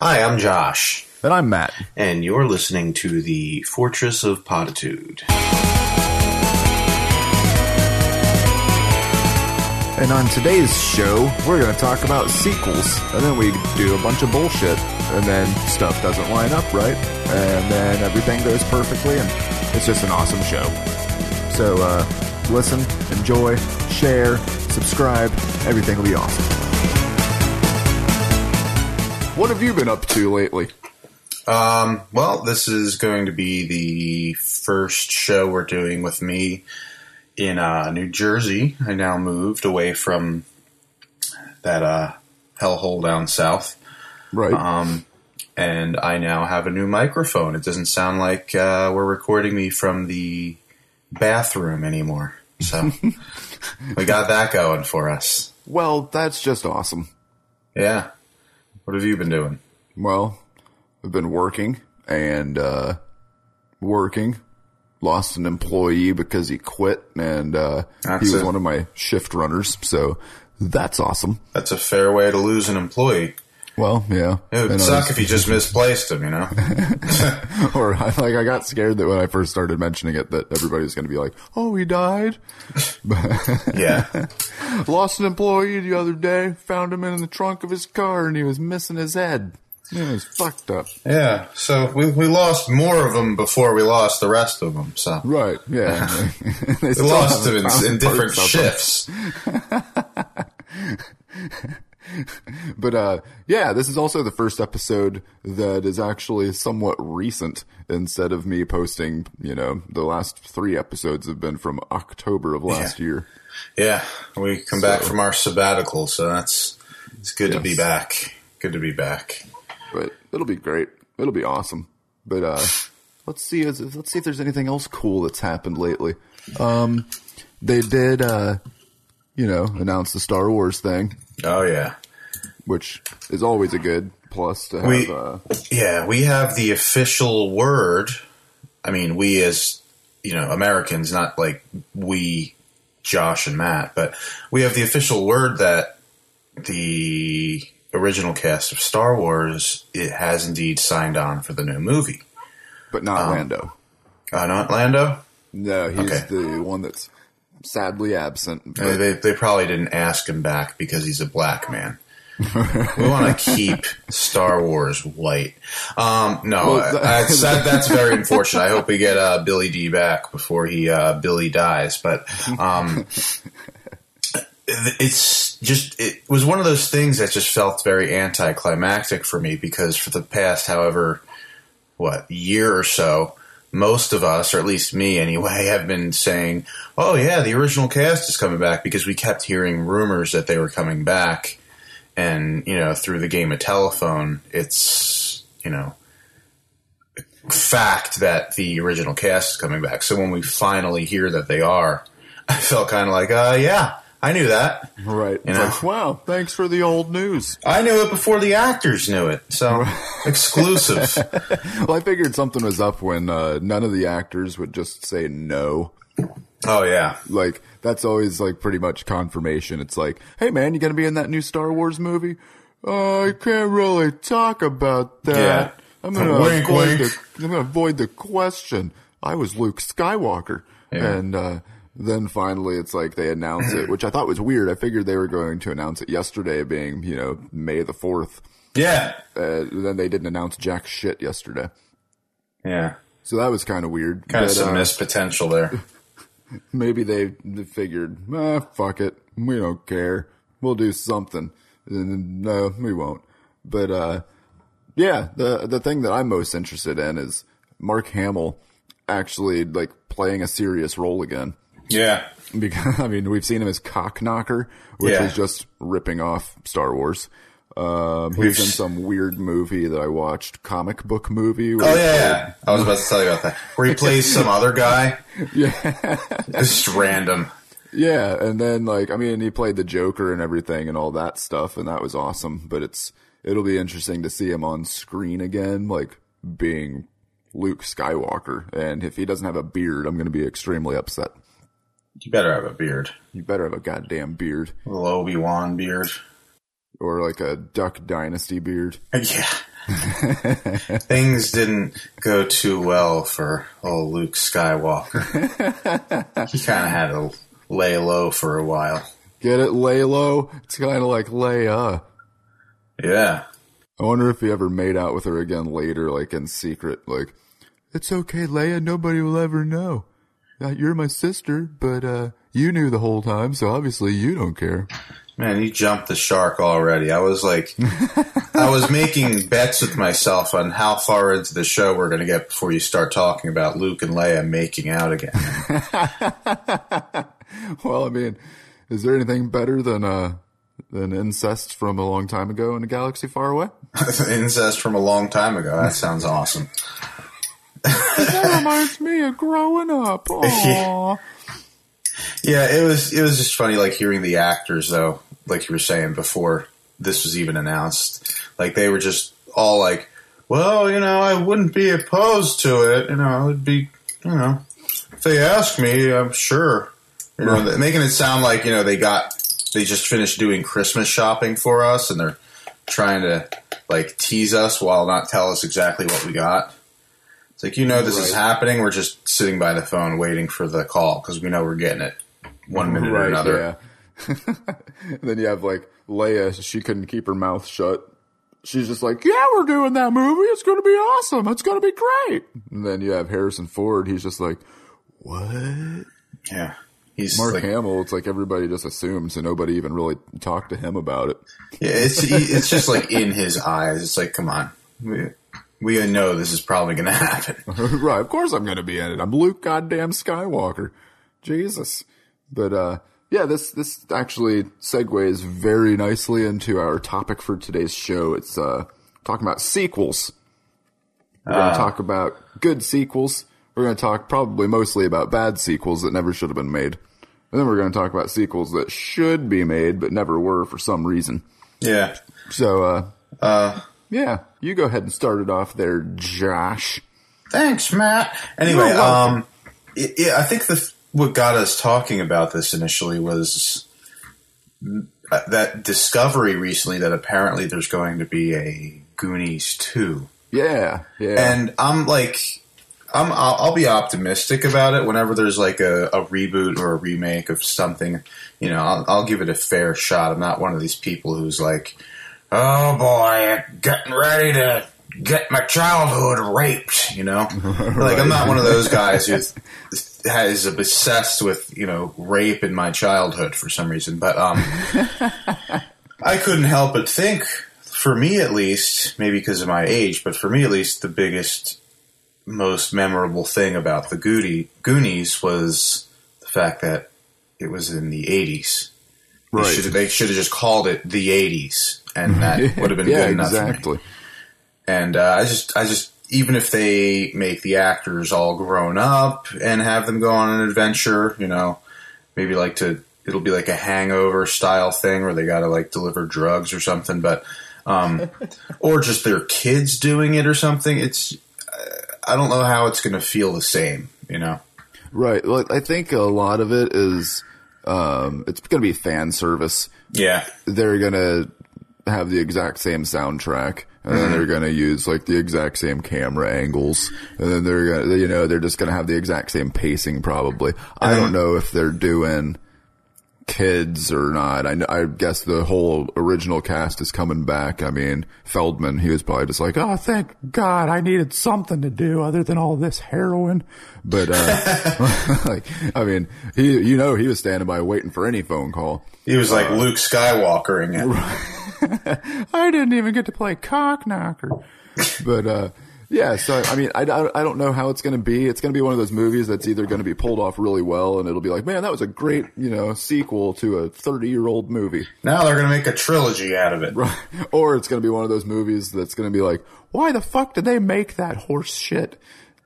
Hi, I'm Josh, And I'm Matt. and you're listening to the Fortress of Potitude. And on today's show, we're going to talk about sequels. And then we do a bunch of bullshit. And then stuff doesn't line up right. And then everything goes perfectly. And it's just an awesome show. So, uh, listen, enjoy, share, subscribe. Everything will be awesome. What have you been up to lately? Um, well, this is going to be the first show we're doing with me in uh, New Jersey. I now moved away from that uh, hellhole down south, Right. um, and I now have a new microphone. It doesn't sound like uh, we're recording me from the bathroom anymore. So we got that going for us. well, that's just awesome. Yeah. What have you been doing? Well, I've been working and uh, working. Lost an employee because he quit, and uh, he was it. one of my shift runners. So that's awesome. That's a fair way to lose an employee. Well, yeah. It would suck if you just misplaced him, you know? or like I got scared that when I first started mentioning it, that everybody was going to be like, "Oh, he died." yeah. Lost an employee the other day. Found him in the trunk of his car, and he was missing his head. Yeah, it was fucked up. Yeah. So we, we lost more of them before we lost the rest of them. So Right? Yeah. We lost them in, in different them. shifts. But uh yeah, this is also the first episode that is actually somewhat recent instead of me posting, you know, the last 3 episodes have been from October of last Yeah. year. Yeah. We come back from our sabbatical, so that's it's good to be back. Good to be back. But it'll be great. It'll be awesome. But uh let's see let's see if there's anything else cool that's happened lately. Um they did uh you know, announce the Star Wars thing, Oh yeah. which is always a good plus to have We- uh Yeah, we have the official word. I mean, we as you know Americans, not like we, Josh and Matt, but we have the official word that the original cast of Star Wars it has indeed signed on for the new movie. but not Lando. Uh, not Lando. No, he's Okay. the one that's sadly absent. But They they probably didn't ask him back because he's a black man. we want to keep Star Wars white. Um, no, Well, that- I- it's- that, that's very unfortunate. I hope we get uh, Billy Dee back before he uh, Billy dies. But um, it's just it was one of those things that just felt very anticlimactic for me because for the past however what year or so most of us or at least me anyway have been saying oh yeah the original cast is coming back because we kept hearing rumors that they were coming back. And you know through the game of telephone it's you know fact that the original cast is coming back. So when we finally hear that they are i felt kind of like uh yeah i knew that right, You know? like wow, thanks for the old news. I knew it before the actors knew it. So exclusive. Well, I figured something was up when uh, none of the actors would just say no. Oh yeah. Like that's always like pretty much confirmation. It's like, hey man, you gonna be in that new Star Wars movie? Uh, I can't really talk about that. Yeah. I'm gonna Wink, avoid wink. the I'm gonna avoid the question. I was Luke Skywalker, Yeah. and uh, then finally it's like they announce it, which I thought was weird. I figured they were going to announce it yesterday, being you know May the fourth. Yeah. Uh, then they didn't announce jack shit yesterday, Yeah. so that was kind of weird. Kind of some uh, missed potential there. maybe they they figured, ah, fuck it, we don't care, we'll do something. And no, we won't. But uh, yeah, the the thing that I'm most interested in is Mark Hamill actually like playing a serious role again. Yeah. Because I mean, we've seen him as cock knocker, which Yeah. is just ripping off Star Wars. Um, We've he's in some weird movie that I watched, comic book movie. Oh yeah, yeah. I was about to tell you about that. Where he plays some other guy. Yeah. Just random. Yeah, and then like I mean, he played the Joker and everything and all that stuff, and that was awesome. But it's it'll be interesting to see him on screen again, like being Luke Skywalker. And if he doesn't have a beard, I'm going to be extremely upset. You better have a beard. You better have a goddamn beard, A little Obi Wan beard. or like a Duck Dynasty beard. Yeah. things didn't go too well for old Luke Skywalker. he kind of had to lay low for a while. Get it, lay low? It's kind of like Leia. Yeah. I wonder if he ever made out with her again later, like in secret. Like, it's okay, Leia. Nobody will ever know. You're my sister, but uh, you knew the whole time, so obviously you don't care. Man, you jumped the shark already. I was like, I was making bets with myself on how far into the show we're going to get before you start talking about Luke and Leia making out again. well, I mean, is there anything better than uh, than incest from a long time ago in a galaxy far away? incest from a long time ago. That sounds awesome. That reminds me of growing up. Aww. Yeah, it was it was just funny like hearing the actors though, like you were saying before this was even announced. Like they were just all like, "Well, you know, I wouldn't be opposed to it. You know, it'd be, you know, if they ask me, I'm sure." You know, right. making it sound like you know they got they just finished doing Christmas shopping for us, and they're trying to like tease us while not tell us exactly what we got. It's like you know this right. is happening. We're just sitting by the phone waiting for the call because we know we're getting it one minute right, or another. Yeah. then you have like Leia. She couldn't keep her mouth shut. She's just like, "Yeah, we're doing that movie. It's going to be awesome. It's going to be great." And then you have Harrison Ford. He's just like, "What?" Yeah. He's Mark like, Hamill. It's like everybody just assumes, and nobody even really talked to him about it. Yeah, it's it's just like in his eyes. It's like, come on, we know this is probably going to happen. right. Of course I'm going to be in it. I'm Luke goddamn Skywalker. Jesus. But, uh, yeah, this, this actually segues very nicely into our topic for today's show. It's, uh, talking about sequels. We're going to uh, talk about good sequels. We're going to talk probably mostly about bad sequels that never should have been made. And then we're going to talk about sequels that should be made but never were for some reason. Yeah. So, uh, uh, yeah, you go ahead and start it off there, Josh. Thanks, Matt. Anyway, um, yeah, I think the what got us talking about this initially was that discovery recently that apparently there's going to be a Goonies two. Yeah, yeah. And I'm like, I'm I'll, I'll be optimistic about it whenever there's like a, a, reboot or a remake of something. You know, I'll, I'll give it a fair shot. I'm not one of these people who's like oh boy, getting ready to get my childhood raped, you know? right. Like, I'm not one of those guys who is has obsessed with, you know, rape in my childhood for some reason. But, um, I couldn't help but think, for me at least, maybe because of my age, but for me at least, the biggest, most memorable thing about the Goody, Goonies was the fact that it was in the 80s. Right. They should have just called it the 80s and that would have been yeah, good enough. Exactly. And uh, I just, I just, even if they make the actors all grown up and have them go on an adventure, you know, maybe like to, it'll be like a hangover style thing where they got to like deliver drugs or something, but, um, or just their kids doing it or something. It's, I don't know how it's going to feel the same, you know? Right. Well, I think a lot of it is, um, it's going to be fan service. Yeah. They're going to have the exact same soundtrack and then they're going to use like the exact same camera angles and then they're going to you know they're just going to have the exact same pacing probably i don't know if they're doing kids or not. I, I guess the whole original cast is coming back. I mean feldman he was probably just like oh thank god i needed something to do other than all this heroin. But uh like i mean he you know he was standing by waiting for any phone call. He was like uh, luke skywalkering it. I didn't even get to play cock knocker. But, uh, yeah, so I mean, I, I don't know how it's going to be. It's going to be one of those movies that's either going to be pulled off really well, and it'll be like, man, that was a great, you know, sequel to a thirty-year-old movie. Now they're going to make a trilogy out of it, right? Or it's going to be one of those movies that's going to be like, why the fuck did they make that horse shit?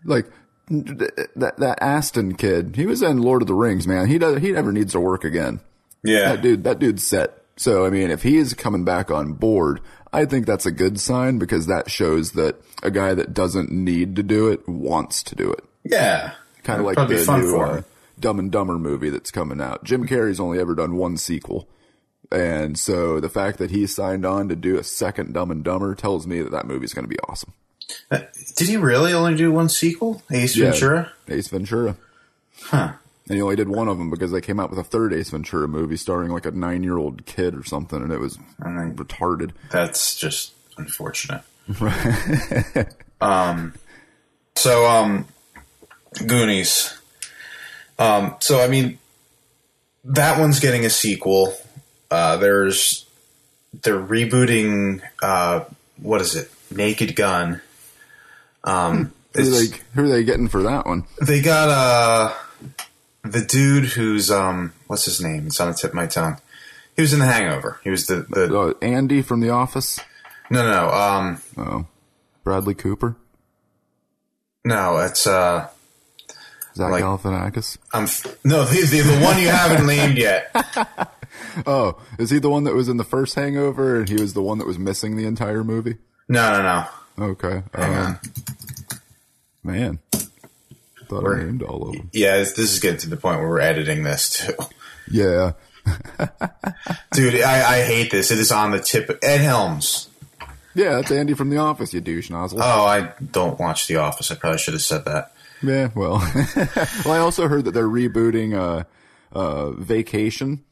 Like that that Astin kid, he was in Lord of the Rings, man. He does he never needs to work again. Yeah, that dude, that dude's set. So, I mean, if he is coming back on board, I think that's a good sign because that shows that a guy that doesn't need to do it wants to do it. Yeah. Kind of like the new uh, Dumb and Dumber movie that's coming out. Jim Carrey's only ever done one sequel. And so the fact that he signed on to do a second Dumb and Dumber tells me that that movie's going to be awesome. Uh, Did he really only do one sequel? Ace Yeah. Ventura? Ace Ventura. Huh. And he only did one of them because they came out with a third Ace Ventura movie starring like a nine year old kid or something, and it was mean- retarded. That's just unfortunate. um, so um, Goonies. Um, so I mean, that one's getting a sequel. Uh, there's they're rebooting. Uh, what is it? Naked Gun. Um, Who are, they, who are they getting for that one? they got uh the dude who's um what's his name? It's on the tip of my tongue. He was in The Hangover. He was the the Uh, Andy from The Office? no no no um Oh. Bradley Cooper? no it's uh Zach Like- Galifianakis? I'm f- no the, the the one you haven't named yet. Oh, is he the one that was in the first Hangover and he was the one that was missing the entire movie? No no no. Okay. Hang um, on. Man. Thought We're- I named all of them. Yeah, this, this is getting to the point where we're editing this too. Yeah. Dude, I, I hate this. It is on the tip. Ed Helms. Yeah, that's Andy from The Office, you douche nozzle. Oh, I don't watch The Office. I probably should have said that. Yeah, well. well, I also heard that they're rebooting uh, uh, Vacation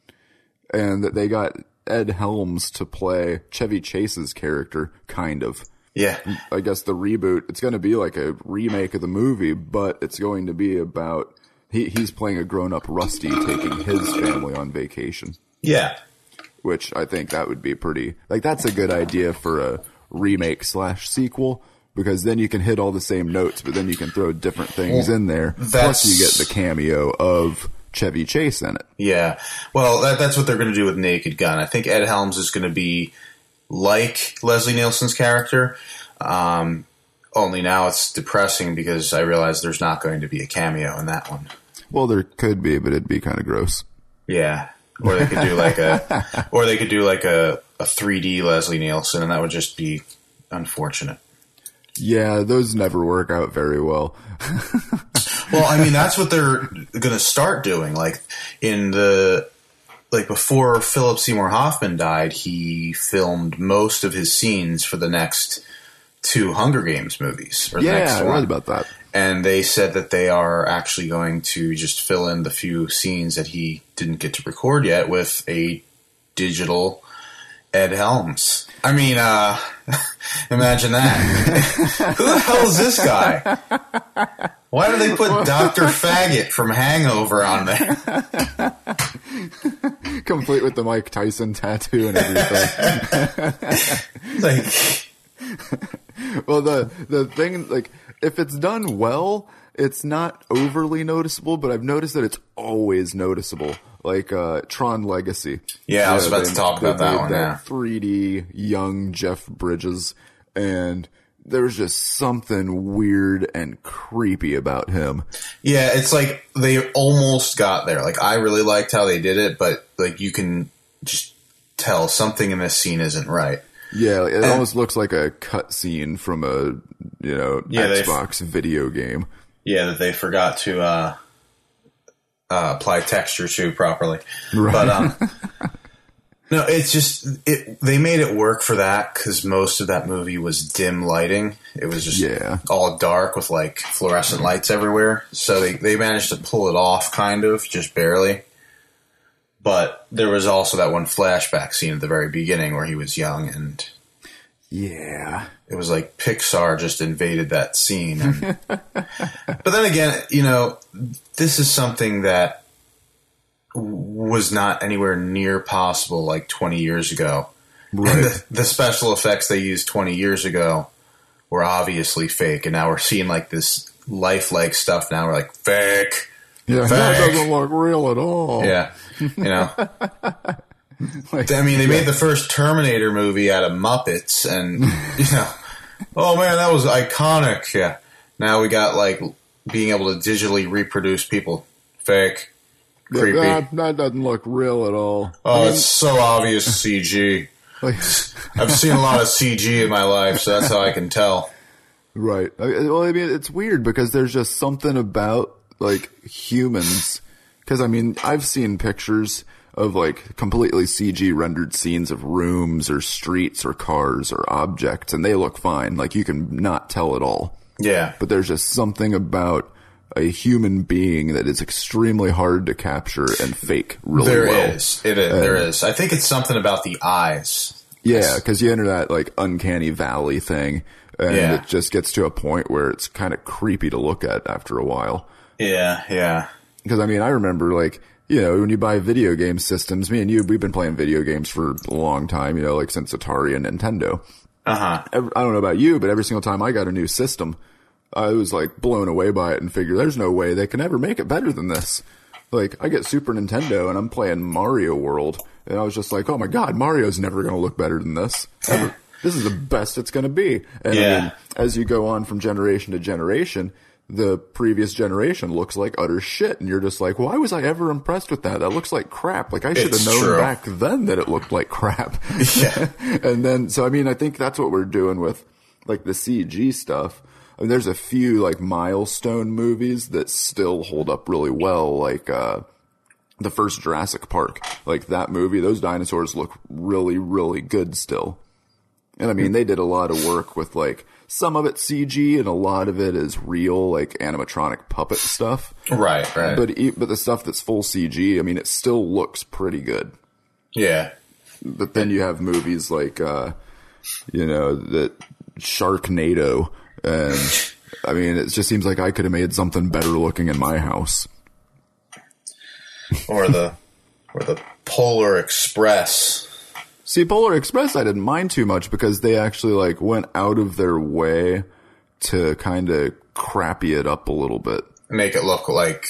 and that they got Ed Helms to play Chevy Chase's character, kind of. Yeah. I guess the reboot, it's going to be like a remake of the movie, but it's going to be about he, he's playing a grown up Rusty taking his family on vacation, Yeah. which I think that would be pretty, like, that's a good idea for a remake slash sequel because then you can hit all the same notes, but then you can throw different things in there. Plus, you get the cameo of Chevy Chase in it. Yeah. Well, that, that's what they're going to do with Naked Gun. I think Ed Helms is going to be like Leslie Nielsen's character. Um, only now it's depressing because I realize there's not going to be a cameo in that one. Well, there could be, but it'd be kind of gross. Yeah. Or they could do like a, or they could do like a, a 3D Leslie Nielsen, and that would just be unfortunate. Yeah, those never work out very well. Well, I mean, that's what they're going to start doing. Like in the like before Philip Seymour Hoffman died, he filmed most of his scenes for the next two Hunger Games movies. Or the Yeah, next I read one. about that. And they said that they are actually going to just fill in the few scenes that he didn't get to record yet with a digital Ed Helms. I mean, uh, imagine that. Who the hell is this guy? Why do they put Dr. Faggot from Hangover on there? Complete with the Mike Tyson tattoo and everything. Like, well, the the thing, like, if it's done well, it's not overly noticeable, but I've noticed that it's always noticeable. Like uh, Tron Legacy. Yeah, I was about to talk about that one, yeah. 3D young Jeff Bridges, and there was just something weird and creepy about him. yeah, it's like they almost got there. Like, I really liked how they did it, but like you can just tell something in this scene isn't right. Yeah, it almost looks like a cutscene from a you know Yeah, Xbox video game. Yeah, that they forgot to uh, uh, apply texture to properly. Right. But um, no, it's just it. They made it work for that because most of that movie was dim lighting. It was just Yeah. all dark with like fluorescent lights everywhere. So they they managed to pull it off, kind of, just barely. But there was also that one flashback scene at the very beginning where he was young and Yeah, it was like Pixar just invaded that scene. And, but then again, you know, this is something that was not anywhere near possible like 20 years ago. Right. The, the special effects they used 20 years ago were obviously fake, and now we're seeing like this lifelike stuff. Now we're like fake. yeah, Fake. that doesn't look real at all. Yeah, you know. Like, I mean, they made the first Terminator movie out of Muppets, and you know, oh man, that was iconic. Yeah. Now we got like being able to digitally reproduce people. Fake, yeah, that, that doesn't look real at all. Oh, it's so obvious CG. Like, I've seen a lot of CG in my life, so that's how I can tell. right. I- Well, I mean, it's weird because there's just something about like humans. Because I mean, I've seen pictures of like completely CG rendered scenes of rooms or streets or cars or objects, and they look fine. Like you can not tell at all. Yeah. But there's just something about a human being that is extremely hard to capture and fake really There well. is. It is. there is. I think it's something about the eyes. Yeah, because you enter that like uncanny valley thing, and Yeah. it just gets to a point where it's kind of creepy to look at after a while. Yeah, yeah. Because I mean, I remember like you know when you buy video game systems, me and you we've been playing video games for a long time. You know, like since Atari and Nintendo. Uh huh. I don't know about you, but every single time I got a new system, I was like blown away by it and figured there's no way they can ever make it better than this. Like I get Super Nintendo and I'm playing Mario World, and I was just like, oh my god, Mario's never going to look better than this. Ever. this is the best it's going to be. And I mean, as you go on from generation to generation, the previous generation looks like utter shit, and you're just like, why was I ever impressed with that? That looks like crap. Like I should have known true. back then that it looked like crap. Yeah. and then, so I mean, I think that's what we're doing with like the CG stuff. I mean, there's a few like milestone movies that still hold up really well, like uh, the first Jurassic Park. Like that movie, those dinosaurs look really, really good still. And I mean, they did a lot of work with like some of it CG and a lot of it is real, like animatronic puppet stuff. Right, right. But e- but the stuff that's full CG, I mean, it still looks pretty good. yeah. But then you have movies like, uh, you know, that Sharknado, and I mean, it just seems like I could have made something better looking in my house. Or the or the Polar Express. See, Polar Express, I didn't mind too much because they actually like went out of their way to kind of crappy it up a little bit. Make it look like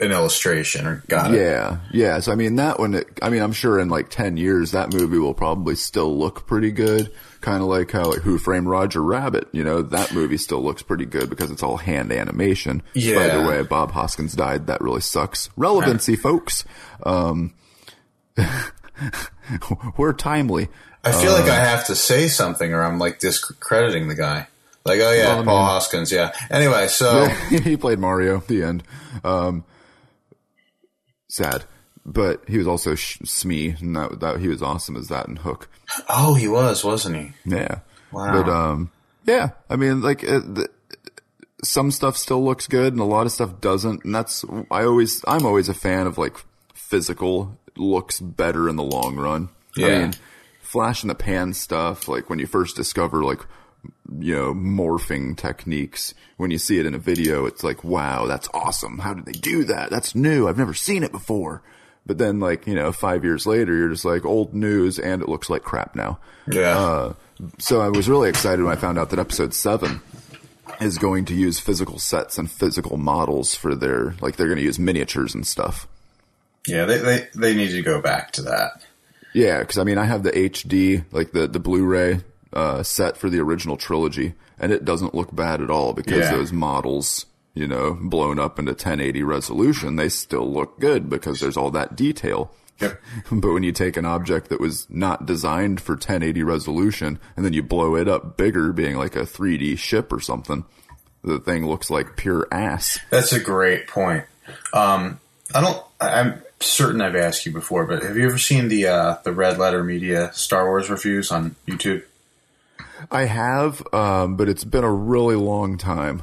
an illustration or got it. Yeah, yeah. So I mean, that one. It, I mean, I'm sure in like ten years that movie will probably still look pretty good. Kind of like how like Who Framed Roger Rabbit. You know, that movie still looks pretty good because it's all hand animation. Yeah. By the way, Bob Hoskins died. That really sucks. Relevancy, folks. Um, we're timely. I feel Uh. like I have to say something or I'm like discrediting the guy. Like, oh yeah, Well, I Paul mean- Hoskins, yeah. Anyway, so he played Mario. The end. Um, sad, but he was also Sh- Smee, and that, that he was awesome as that in Hook. oh, he was, wasn't he? Yeah. Wow. But um, yeah. I mean, like it, the, some stuff still looks good, and a lot of stuff doesn't. And that's I always I'm always a fan of like physical looks better in the long run. I Yeah. mean, flash in the pan stuff, like when you first discover like you know morphing techniques. When you see it in a video, it's like, wow, that's awesome. How did they do that? That's new. I've never seen it before. But then, like you know, five years later, you're just like old news, and it looks like crap now. Yeah. Uh, so I was really excited when I found out that episode seven is going to use physical sets and physical models for their like they're going to use miniatures and stuff. yeah, they, they, they need to go back to that. Yeah, because I mean I have the HD like the the Blu-ray uh, set for the original trilogy, and it doesn't look bad at all because Yeah. those models, you know, blown up into 1080 resolution, they still look good because there's all that detail. Yep. But when you take an object that was not designed for 1080 resolution and then you blow it up bigger, being like a 3D ship or something, the thing looks like pure ass. That's a great point. Um, I don't. I'm certain I've asked you before, but have you ever seen the uh, the Red Letter Media Star Wars reviews on YouTube? I have, um, but it's been a really long time.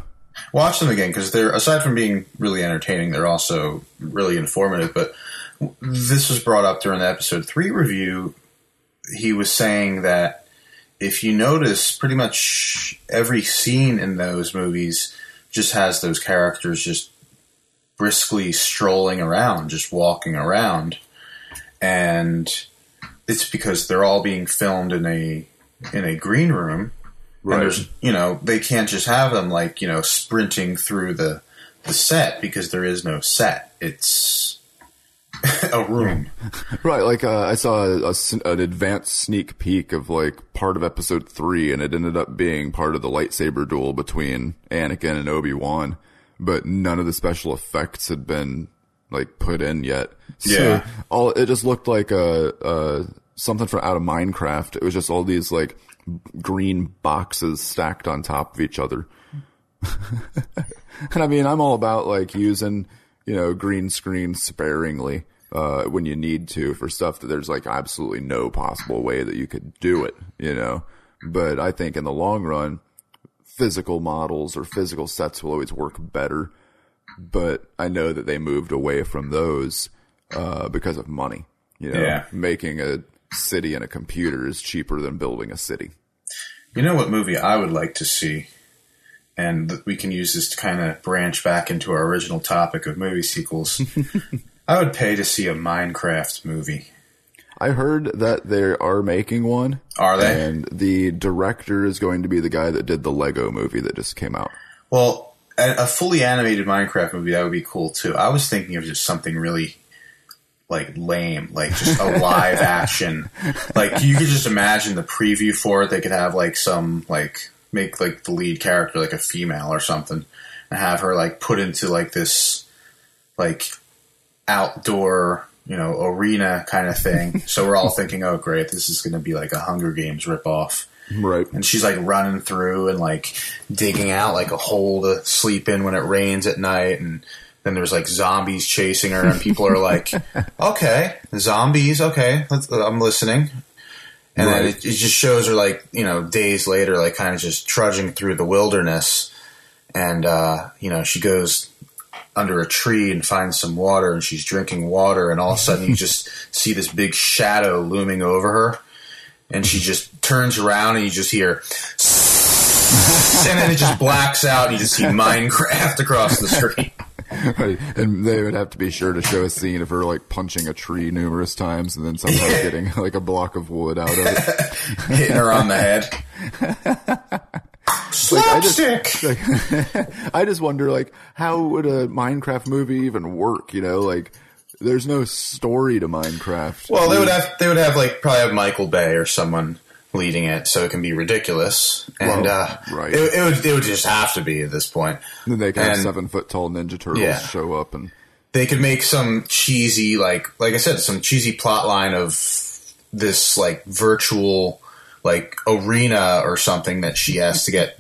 Watch them again because they're aside from being really entertaining, they're also really informative. But this was brought up during the episode three review. He was saying that if you notice, pretty much every scene in those movies just has those characters just briskly strolling around, just walking around, and it's because they're all being filmed in a in a green room. Right. And there's, you know, they can't just have them like, you know, sprinting through the the set because there is no set. It's a room. Right, like uh, I saw a, a an advanced sneak peek of like part of episode three, and it ended up being part of the lightsaber duel between Anakin and Obi Wan, but none of the special effects had been like put in yet. So Yeah. all it just looked like a, a something from out of Minecraft. It was just all these like green boxes stacked on top of each other. and I mean, I'm all about like using, you know, green screen sparingly. uh, when you need to for stuff that there's like absolutely no possible way that you could do it, you know. But I think in the long run, physical models or physical sets will always work better. But I know that they moved away from those uh, because of money. You know, Yeah. making a city in a computer is cheaper than building a city. You know what movie I would like to see, and we can use this to kind of branch back into our original topic of movie sequels. I would pay to see a Minecraft movie. I heard that they are making one. Are they? And the director is going to be the guy that did the Lego movie that just came out. Well, a, a fully animated Minecraft movie that would be cool too. I was thinking of just something really like lame, like just a live action. Like you could just imagine the preview for it. They could have like some like make like the lead character like a female or something, and have her like put into like this like outdoor you know arena kind of thing. so we're all thinking, oh great, this is going to be like a Hunger Games ripoff Right. and she's like running through and like digging out like a hole to sleep in when it rains at night and then there's like zombies chasing her and people are like okay zombies okay let's, i'm listening and then it, it just shows her like you know days later like kind of just trudging through the wilderness and uh you know she goes under a tree and finds some water and she's drinking water and all of a sudden you just see this big shadow looming over her and she just turns around and you just hear and then it just blacks out and you just see Minecraft across the street. Right. And they would have to be sure to show a scene of her like punching a tree numerous times and then somehow getting like a block of wood out of it. Hitting her on the head. I just- Slapstick! I just wonder like how would a Minecraft movie even work, you know? Like there's no story to Minecraft. Well, they would have they would have like probably have Michael Bay or someone leading it, so it can be ridiculous. And Well, uh, right. it, it would it would just have to be at this point. then they can have seven foot tall ninja turtles Yeah. show up and they could make some cheesy like like I said, some cheesy plot line of this like virtual like arena or something that she has to get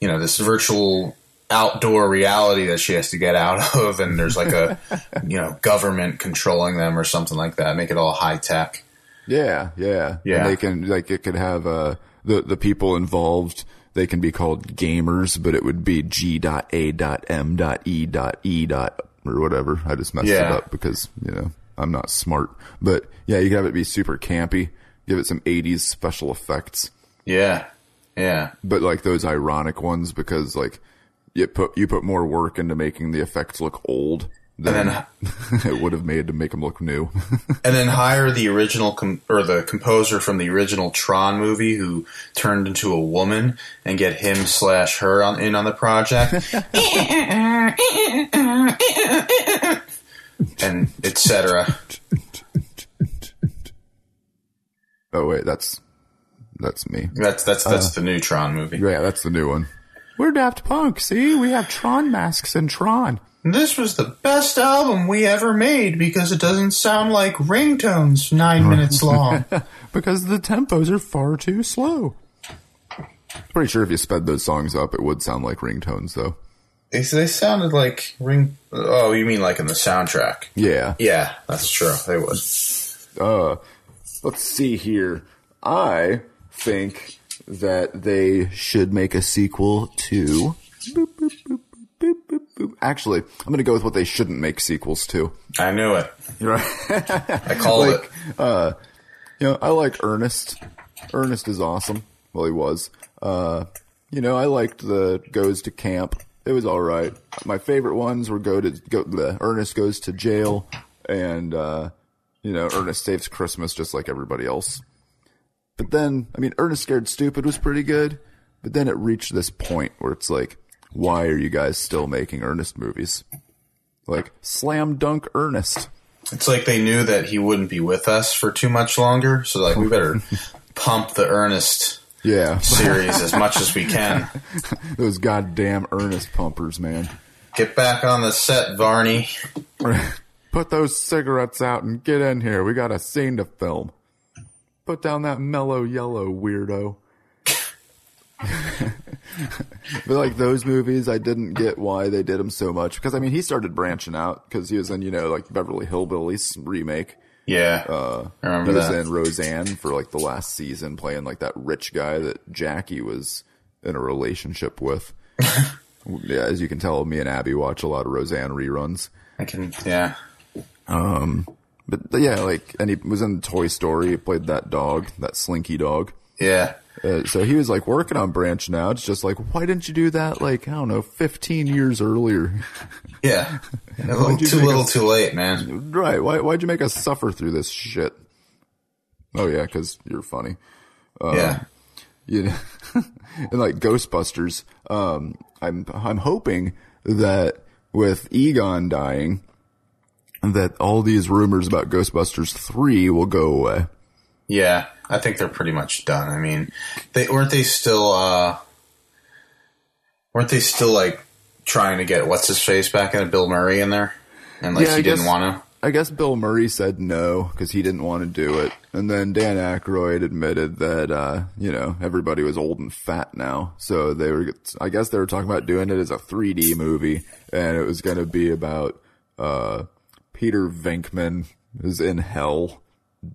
you know, this virtual outdoor reality that she has to get out of and there's like a you know, government controlling them or something like that. Make it all high tech. Yeah, yeah, Yeah. And they can like it could have uh the the people involved. They can be called gamers, but it would be G dot A dot M dot E dot E dot or whatever. I just messed it up because you know I'm not smart. But yeah, you can have it be super campy. Give it some '80s special effects, Yeah. Yeah. but like those ironic ones because like you put you put more work into making the effects look old than And it would have made to make them look new. and then hire the original com- or the composer from the original Tron movie who turned into a woman and get him slash her on in on the project, and etc. oh wait, that's that's me. That's that's that's uh, the new Tron movie. Yeah, that's the new one. We're Daft Punk. See, we have Tron masks and Tron. This was the best album we ever made because it doesn't sound like ringtones nine minutes long. because the tempos are far too slow. Pretty sure if you sped those songs up, it would sound like ringtones, though. they they sounded like ring. Oh, you mean like in the soundtrack? Yeah. Yeah, that's true. They would. Uh, let's see here. I think that they should make a sequel to. Boop, boop. Actually, I'm going to go with what they shouldn't make sequels to. I knew it. You're right. I called like, it. uh, you know, I like Ernest. Ernest is awesome. Well, he was. Uh, you know, I liked the goes to camp. It was all right. My favorite ones were go to go. The Ernest goes to jail, and uh, you know, Ernest saves Christmas just like everybody else. But then, I mean, Ernest Scared Stupid was pretty good. But then it reached this point where it's like, why are you guys still making Ernest movies? Like, slam dunk Ernest. It's like they knew that he wouldn't be with us for too much longer, so like we better pump the Ernest Yeah. series as much as we can. Those goddamn Ernest pumpers, man. Get back on the set, Varney. Put those cigarettes out and get in here. We got a scene to film. Put down that mellow yellow weirdo. But like those movies, I didn't get why they did them so much because I mean he started branching out because he was in you know like Beverly Hillbillies remake. Yeah, Uh, I remember he was that. in Roseanne for like the last season, playing like that rich guy that Jackie was in a relationship with. yeah, as you can tell, me and Abby watch a lot of Roseanne reruns. I can. Yeah, Um, but yeah, like, and he was in Toy Story. He played that dog, that Slinky dog. yeah, Uh, so he was like working on Branch now. It's just like, why didn't you do that? Like, I don't know, 15 years earlier. yeah. A little, too little, us- too late, man. right. Why, why'd you make us suffer through this shit? Oh yeah, cause you're funny. yeah, you know, and like Ghostbusters, um, I'm I'm hoping that with Egon dying, that all these rumors about Ghostbusters three will go away. Yeah. I think they're pretty much done. I mean, they weren't they still. uh Weren't they still like trying to get what's his face back in Bill Murray in there, and like Yeah, he I didn't want to. I guess Bill Murray said no because he didn't want to do it, and then Dan Aykroyd admitted that uh, you know everybody was old and fat now, so they were. I guess they were talking about doing it as a 3D movie, and it was going to be about uh, Peter Venkman is in hell,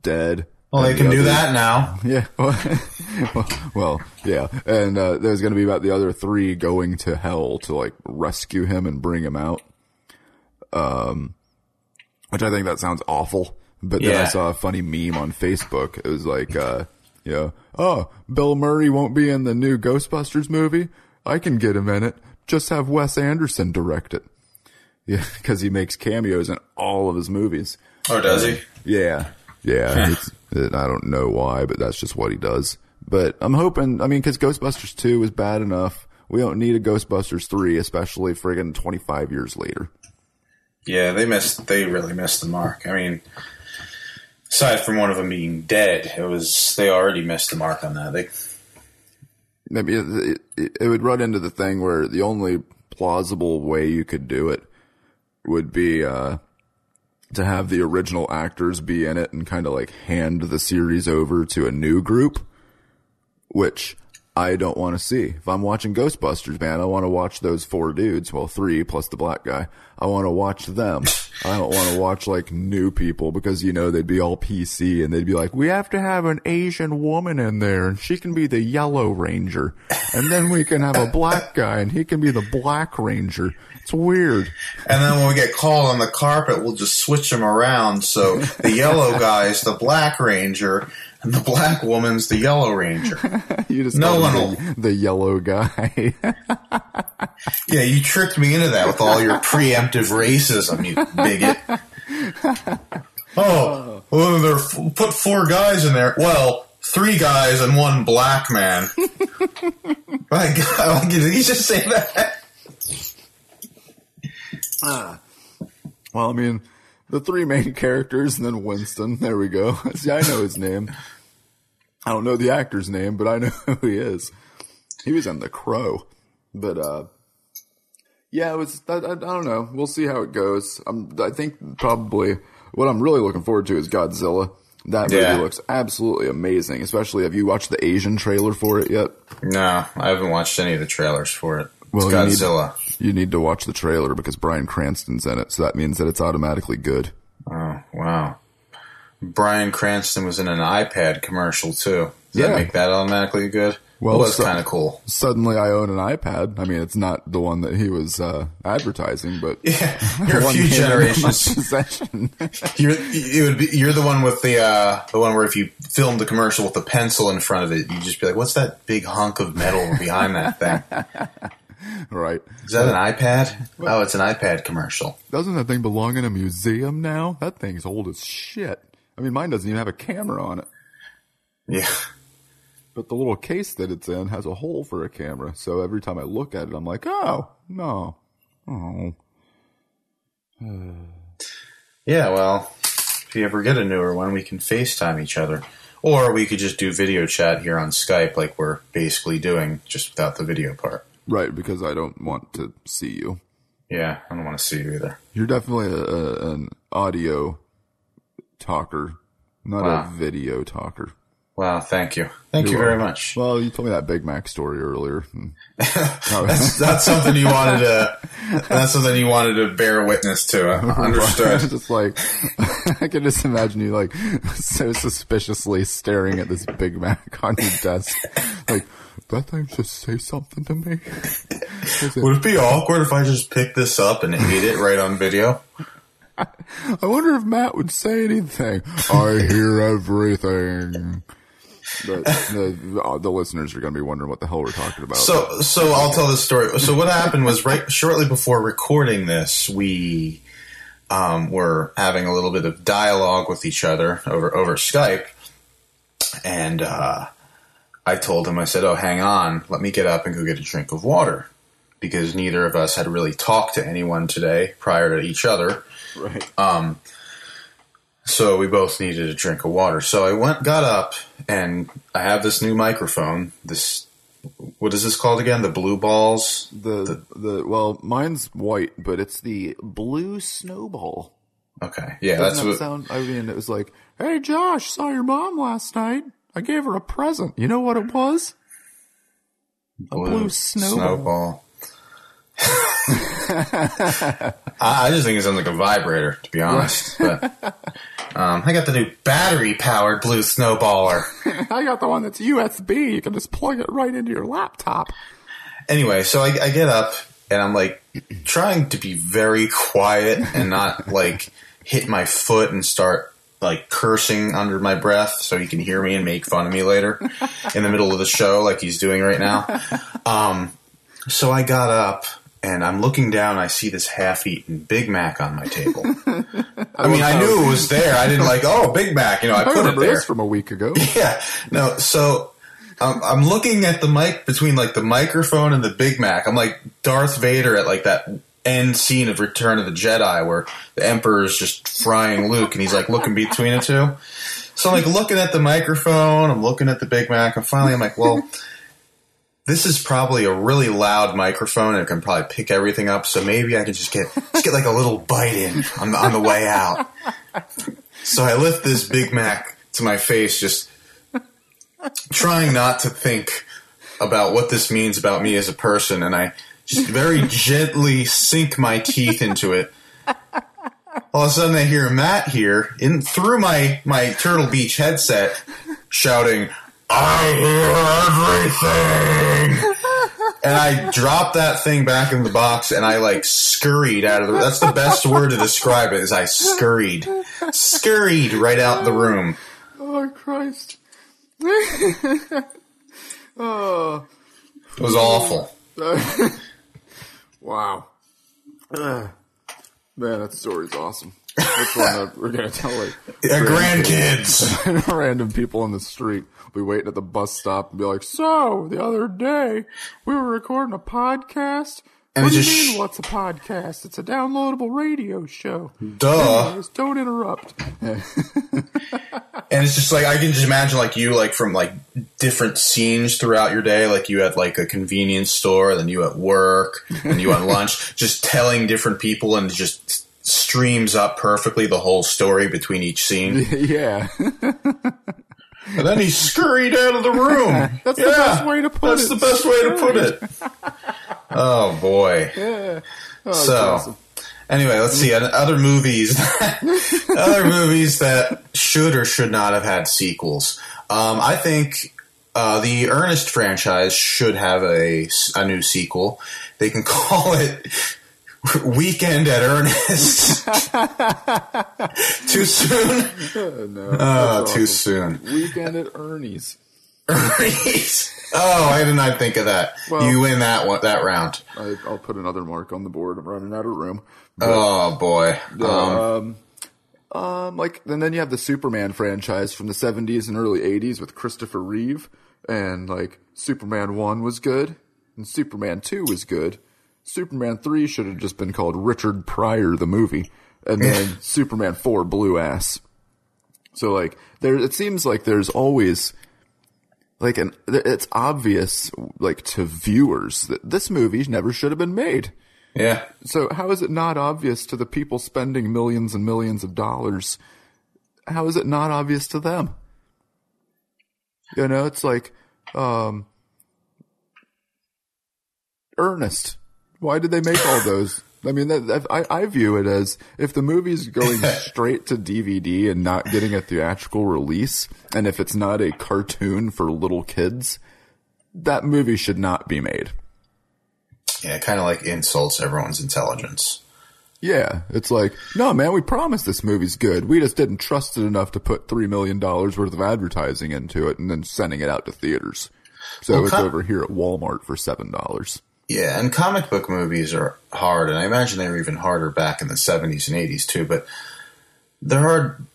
dead. Well, they and can the do other- that now. Yeah. well, well, yeah. And uh, there's going to be about the other three going to hell to like rescue him and bring him out. Um, which I think that sounds awful. But then I saw a funny meme on Facebook. It was like, uh, you know, oh, Bill Murray won't be in the new Ghostbusters movie. I can get him in it. Just have Wes Anderson direct it. Yeah, because he makes cameos in all of his movies. Oh, does he? Yeah, yeah. it's, I don't know why, but that's just what he does. But I'm hoping. I mean, because Ghostbusters two was bad enough. We don't need a Ghostbusters three, especially friggin' 25 years later. Yeah, they missed. They really missed the mark. I mean, aside from one of them being dead, it was they already missed the mark on that. They Maybe it, it, it would run into the thing where the only plausible way you could do it would be uh, to have the original actors be in it and kind of like hand the series over to a new group, which I don't want to see. If I'm watching Ghostbusters, man, I want to watch those four dudes, well, three plus the black guy. I want to watch them. I don't want to watch like new people because, you know, they'd be all PC and they'd be like, we have to have an Asian woman in there and she can be the yellow ranger. And then we can have a black guy and he can be the black ranger. It's weird. and then when we get called on the carpet, we'll just switch them around. So the yellow guy's the black ranger, the black woman's the yellow ranger. You just No one the, the yellow guy. Yeah, you tricked me into that with all your preemptive racism, you bigot. Oh, well, there f- put four guys in there. Well, three guys and one black man. My God, did he just say that? Ah. Well, I mean, the three main characters and then Winston. There we go. See, I know his name. I don't know the actor's name, but I know who he is. He was in The Crow. But, uh, yeah, it was, I, I, I don't know. We'll see how it goes. I'm, I think probably what I'm really looking forward to is Godzilla. That movie Yeah. looks absolutely amazing, especially have you watched the Asian trailer for it yet? No, I haven't watched any of the trailers for it. Well, it's you need- Godzilla. You need to watch the trailer because Bryan Cranston's in it, so that means that it's automatically good. Oh, wow. Bryan Cranston was in an iPad commercial too. Does Yeah. that make that automatically good? Well, Well, that's so- kind of cool. suddenly I own an iPad. I mean, it's not the one that he was uh, advertising, but Yeah, you're a few came into my generations. You're, you would be, you're the one with the uh, the one where if you filmed the commercial with the pencil in front of it, you'd just be like, "What's that big hunk of metal behind that thing? right? Is that an iPad? Oh, it's an iPad commercial." Doesn't that thing belong in a museum now? That thing's old as shit. I mean, mine doesn't even have a camera on it, Yeah, but the little case that it's in has a hole for a camera. So every time I look at it, I'm like, oh no, oh. yeah. Well, if you ever get a newer one, we can FaceTime each other, or we could just do video chat here on Skype, like we're basically doing, just without the video part. Right, because I don't want to see you. Yeah, I don't want to see you either. You're definitely a, a, an audio talker, not Wow. a video talker. Wow, thank you. Thank you You're very welcome. much. Well, you told me that Big Mac story earlier. Hmm. That's, that's something you wanted to. That's something you wanted to bear witness to. Uh, understood. just like I can just imagine you like so suspiciously staring at this Big Mac on your desk, like that thing just say something to me. It- Would it be awkward if I just picked this up and ate it right on video? I wonder if Matt would say anything. I hear everything. But the, uh, the listeners are going to be wondering what the hell we're talking about. So, so I'll tell this story. So what happened was right shortly before recording this, we um, were having a little bit of dialogue with each other over over Skype, and uh, I told him, I said, "Oh, hang on, let me get up and go get a drink of water," because neither of us had really talked to anyone today prior to each other. Right. Um, So we both needed a drink of water. So I went, got up, and I have this new microphone. This, what is this called again? The blue balls. the the well, mine's white, but it's the blue snowball. Okay, yeah, that's Doesn't that what. sound? I mean, it was like, "Hey, Josh, saw your mom last night. I gave her a present. You know what it was? A blue, snowball." snowball. I, I just think it sounds like a vibrator, to be honest. But um, I got the new battery-powered blue snowballer. I got the one that's USB. You can just plug it right into your laptop. anyway, so I, I get up and I'm like trying to be very quiet and not like hit my foot and start like cursing under my breath so he can hear me and make fun of me later in the middle of the show like he's doing right now. Um, so I got up and I'm looking down. I see this half-eaten Big Mac on my table. I mean, I knew it was there. I didn't like, oh, Big Mac. You know, I I put it there. this from a week ago. Yeah, no. So um, I'm looking at the mic between like the microphone and the Big Mac. I'm like Darth Vader at like that end scene of Return of the Jedi where the Emperor is just frying Luke and he's like looking between the two. So I'm like looking at the microphone. I'm looking at the Big Mac, and finally I'm like, well. This is probably a really loud microphone and it can probably pick everything up. So maybe I can just get just get like a little bite in on the on the way out. So I lift this Big Mac to my face, just trying not to think about what this means about me as a person, and I just very gently sink my teeth into it. All of a sudden, I hear Matt here in through my my Turtle Beach headset shouting, "I hear everything!" And I dropped that thing back in the box, and I like scurried out of the. That's the best word to describe it. Is I scurried, scurried right out the room. Oh Christ! oh It was awful. wow! Man, that story's awesome. That's one that we're gonna tell like Yeah, grandkids. random people on the street. Be waiting at the bus stop and be like, "So the other day we were recording a podcast." And what do you mean? sh- What's a podcast? It's a downloadable radio show. Duh. Anyways, don't interrupt. And it's just like I can just imagine like you like from like different scenes throughout your day. Like you at like a convenience store, then you at work, and you at lunch, just telling different people and just streams up perfectly the whole story between each scene. yeah, And then he scurried out of the room. That's the best way to put That's it. the best way to put it. Oh boy. yeah. Oh, So, awesome. anyway, let's see other movies. other movies that should or should not have had sequels. Um, I think uh, the Ernest franchise should have a, a new sequel. They can call it Weekend at Ernest. too soon? No, Oh, too awesome. soon. Weekend at Ernie's. Ernest. Oh, I did not think of that. Well- you win that one, that round. I, I'll put another mark on the board. I'm running out of room. Oh boy. Um, Um, um, like, and then you have the Superman franchise from the 70s and early 80s with Christopher Reeve, and like Superman 1 was good, and Superman 2 was good. Superman 3 should have just been called Richard Pryor the movie, and then Superman 4 blew ass. So like, there, it seems like there's always like an, it's obvious like to viewers that this movie never should have been made. yeah. So how is it not obvious to the people spending millions and millions of dollars? How is it not obvious to them? You know, it's like um Ernest. Why did they make all those? I mean, that, I, I view it as if the movie's going straight to DVD and not getting a theatrical release, and if it's not a cartoon for little kids, that movie should not be made. Yeah, it kind of like insults everyone's intelligence. Yeah, it's like, no, man, we promised this movie's good. We just didn't trust it enough to put $3 million worth of advertising into it and then sending it out to theaters. So Well, it's over here at Walmart for $7. Yeah, and comic book movies are hard, and I imagine they were even harder back in the 70s and 80s too, but they're hard,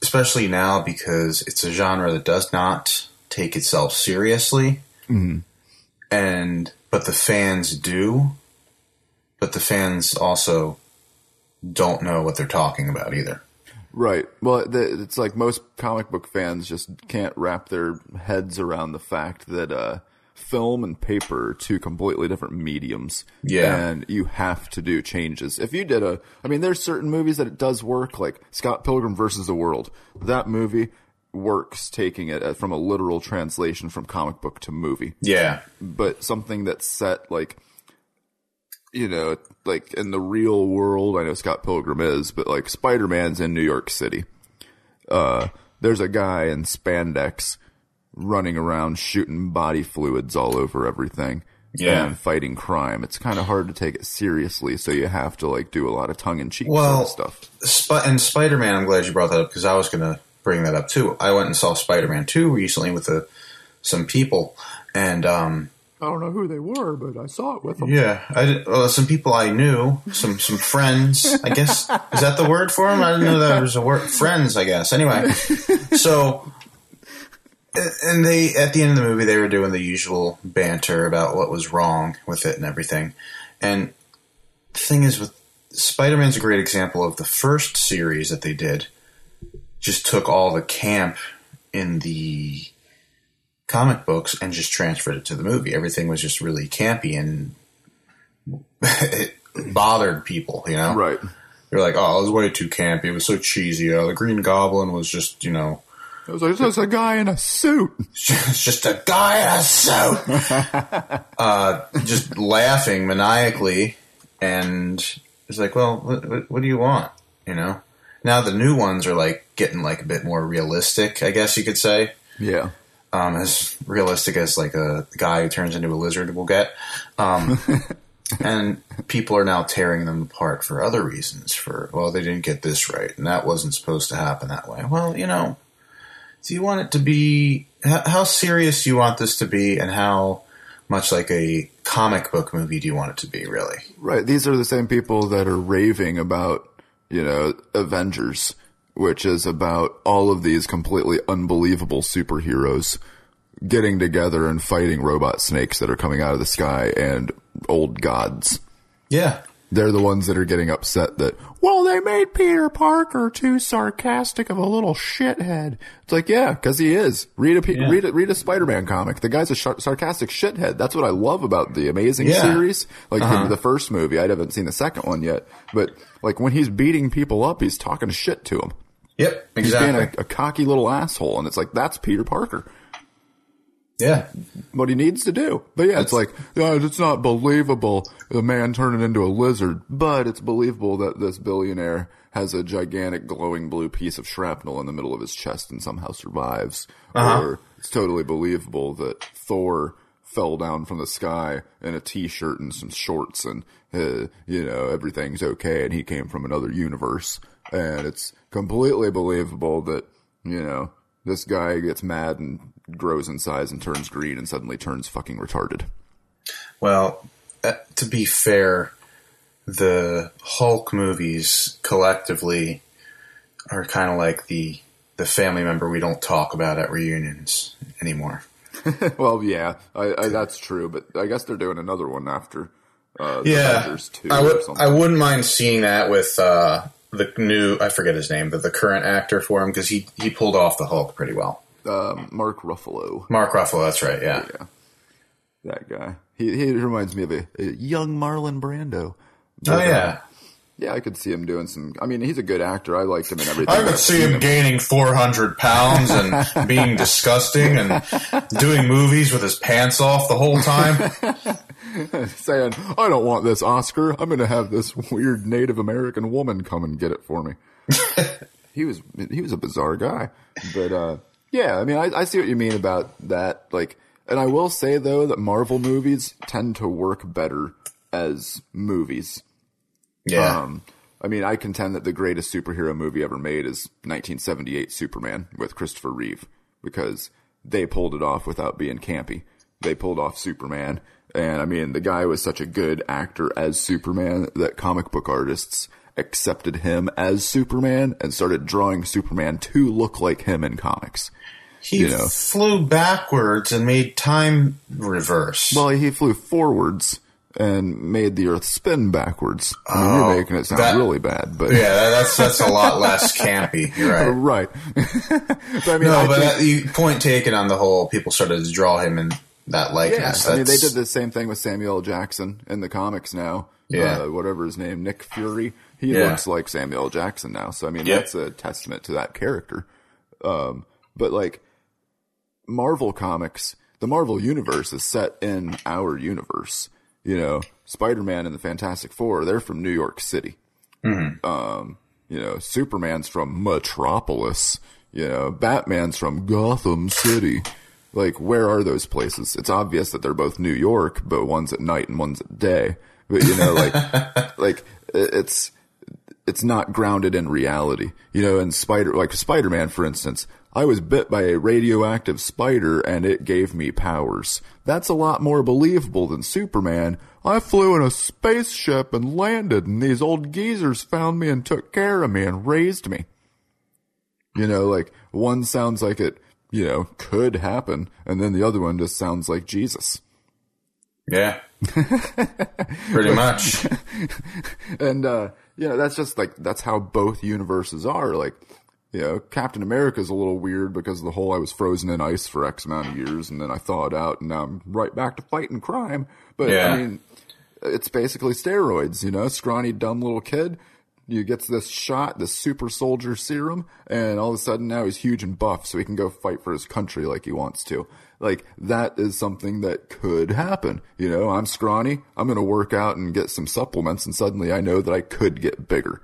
especially now because it's a genre that does not take itself seriously. Mm-hmm. And, but the fans do, but the fans also don't know what they're talking about either. Right. Well, it's like most comic book fans just can't wrap their heads around the fact that uh, film and paper are two completely different mediums. Yeah. And you have to do changes. If you did a, I mean, there's certain movies that it does work, like Scott Pilgrim versus the World. That movie works taking it uh, from a literal translation from comic book to movie Yeah. but something that's set like you know like in the real world i know scott pilgrim is but like spider-man's in new york city uh there's a guy in spandex running around shooting body fluids all over everything Yeah. and fighting crime it's kind of hard to take it seriously so you have to like do a lot of tongue-in-cheek Well- sort of stuff Sp- and Spider Man, I'm glad you brought that up because I was going to bring that up too. I went and saw Spider Man 2 recently with uh some people, and um, i don't know who they were but i saw it with them yeah, I did, well, some people I knew, some some friends. I guess is that the word for them? I didn't know that was a word. Friends, I guess. Anyway, so and they at the end of the movie they were doing the usual banter about what was wrong with it and everything. And the thing is with Spider-Man's a great example of the first series that they did just took all the camp in the comic books and just transferred it to the movie. Everything was just really campy and it bothered people, you know? right They're like, oh, it was way too campy. It was so cheesy. Oh, the Green Goblin was just, you know, it was like it's just a guy in a suit it's just a guy in a suit, uh, just laughing maniacally, and it's like, well, what, what, what do you want? You know. Now the new ones are like getting like a bit more realistic, I guess you could say, yeah um, as realistic as like a guy who turns into a lizard will get. Um, and people are now tearing them apart for other reasons. For well, they didn't get this right, and that wasn't supposed to happen that way. Well, you know, do you want it to be? How, how serious do you want this to be, and how much like a comic book movie do you want it to be? Really? Right. These are the same people that are raving about, you know, Avengers, which is about all of these completely unbelievable superheroes getting together and fighting robot snakes that are coming out of the sky and old gods. Yeah. They're the ones that are getting upset that, well, they made Peter Parker too sarcastic of a little shithead. It's like, yeah, because he is. Read a Yeah. read a, read a Spider-Man comic. The guy's a sh- sarcastic shithead. That's what I love about the Amazing Yeah. series. Like Uh-huh. the, the first movie, I haven't seen the second one yet, but like when he's beating people up, he's talking shit to them. Yep. He's Exactly. being a, a cocky little asshole, and it's like that's Peter Parker. Yeah. what he needs to do. But yeah, it's like, yeah, it's not believable the man turning into a lizard, but it's believable that this billionaire has a gigantic glowing blue piece of shrapnel in the middle of his chest and somehow survives. Or it's totally believable that Thor fell down from the sky in a t-shirt and some shorts and, uh, you know, everything's okay and he came from another universe. And it's completely believable that, you know, this guy gets mad and grows in size and turns green and suddenly turns fucking retarded. Well, uh, to be fair, the Hulk movies collectively are kind of like the the family member we don't talk about at reunions anymore. well, yeah, I, I, that's true, but I guess they're doing another one after uh, Yeah, 2 I would. I wouldn't mind seeing that with uh, the new I forget his name, but the current actor for him because he he pulled off the Hulk pretty well. Um, Mark Ruffalo, Mark Ruffalo, that's right. Yeah, yeah, that guy. He he reminds me of a, a young Marlon Brando. oh yeah, yeah, I could see him doing some. I mean, he's a good actor. I liked him in everything. I could see seen him gaining 400 pounds and being disgusting and doing movies with his pants off the whole time. saying, "I don't want this Oscar. I'm going to have this weird Native American woman come and get it for me." he was he was a bizarre guy, but uh, yeah, I mean, I, I see what you mean about that. Like, and I will say though that Marvel movies tend to work better as movies. Yeah. Um, I mean, I contend that the greatest superhero movie ever made is 1978 Superman with Christopher Reeve because they pulled it off without being campy. They pulled off Superman. And I mean, the guy was such a good actor as Superman that comic book artists accepted him as Superman and started drawing Superman to look like him in comics. he you know. flew backwards and made time reverse. Well, he flew forwards and made the Earth spin backwards. I mean, Oh, you're making it sound that- really bad, but yeah, that's that's a lot less campy. You're right. right. but I mean, No, I but think- that, you, point taken on the whole, people started to draw him in that Yeah, likeness. I mean, they did the same thing with Samuel Jackson in the comics now. Yeah. Uh, whatever his name, Nick Fury. He Yeah. looks like Samuel L. Jackson now. So, I mean, Yeah. that's a testament to that character. Um, but like Marvel comics, the Marvel universe is set in our universe. You know, Spider-Man and the Fantastic Four, they're from New York City. Um, you know, Superman's from Metropolis. You know, Batman's from Gotham City. Like, where are those places? It's obvious that they're both New York, but one's at night and one's at day. But you know, like, like it's it's not grounded in reality. You know, in Spider, like Spider-Man, for instance, I was bit by a radioactive spider and it gave me powers. That's a lot more believable than Superman. I flew in a spaceship and landed and these old geezers found me and took care of me and raised me. You know, like one sounds like it, you know, could happen and then the other one just sounds like Jesus. yeah, pretty much. and uh you know that's just like that's how both universes are. Like you know captain america's a little weird because of the whole i was frozen in ice for x amount of years and then i thawed out and now i'm right back to fighting crime. But Yeah. i mean it's basically steroids you know? Scrawny dumb little kid you gets this shot this super soldier serum and all of a sudden now he's huge and buff so he can go fight for his country like he wants to like that is something that could happen you know? I'm scrawny. I'm going to work out and get some supplements and suddenly i know that i could get bigger.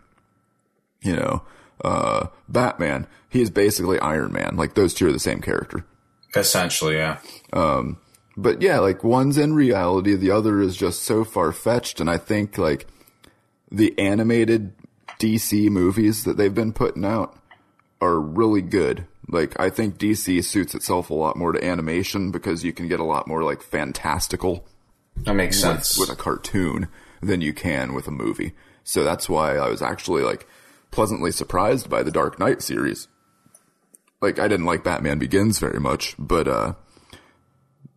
You know? Uh batman. He is basically iron man. Like those two are the same character. Essentially, yeah. Um, but yeah, like one's in reality, the other is just so far fetched. And I think like the animated DC movies that they've been putting out are really good. Like I think DC suits itself a lot more to animation because you can get a lot more like fantastical That makes with, sense. with a cartoon than you can with a movie. So that's why I was actually like pleasantly surprised by the Dark Knight series. Like I didn't like Batman Begins very much, but uh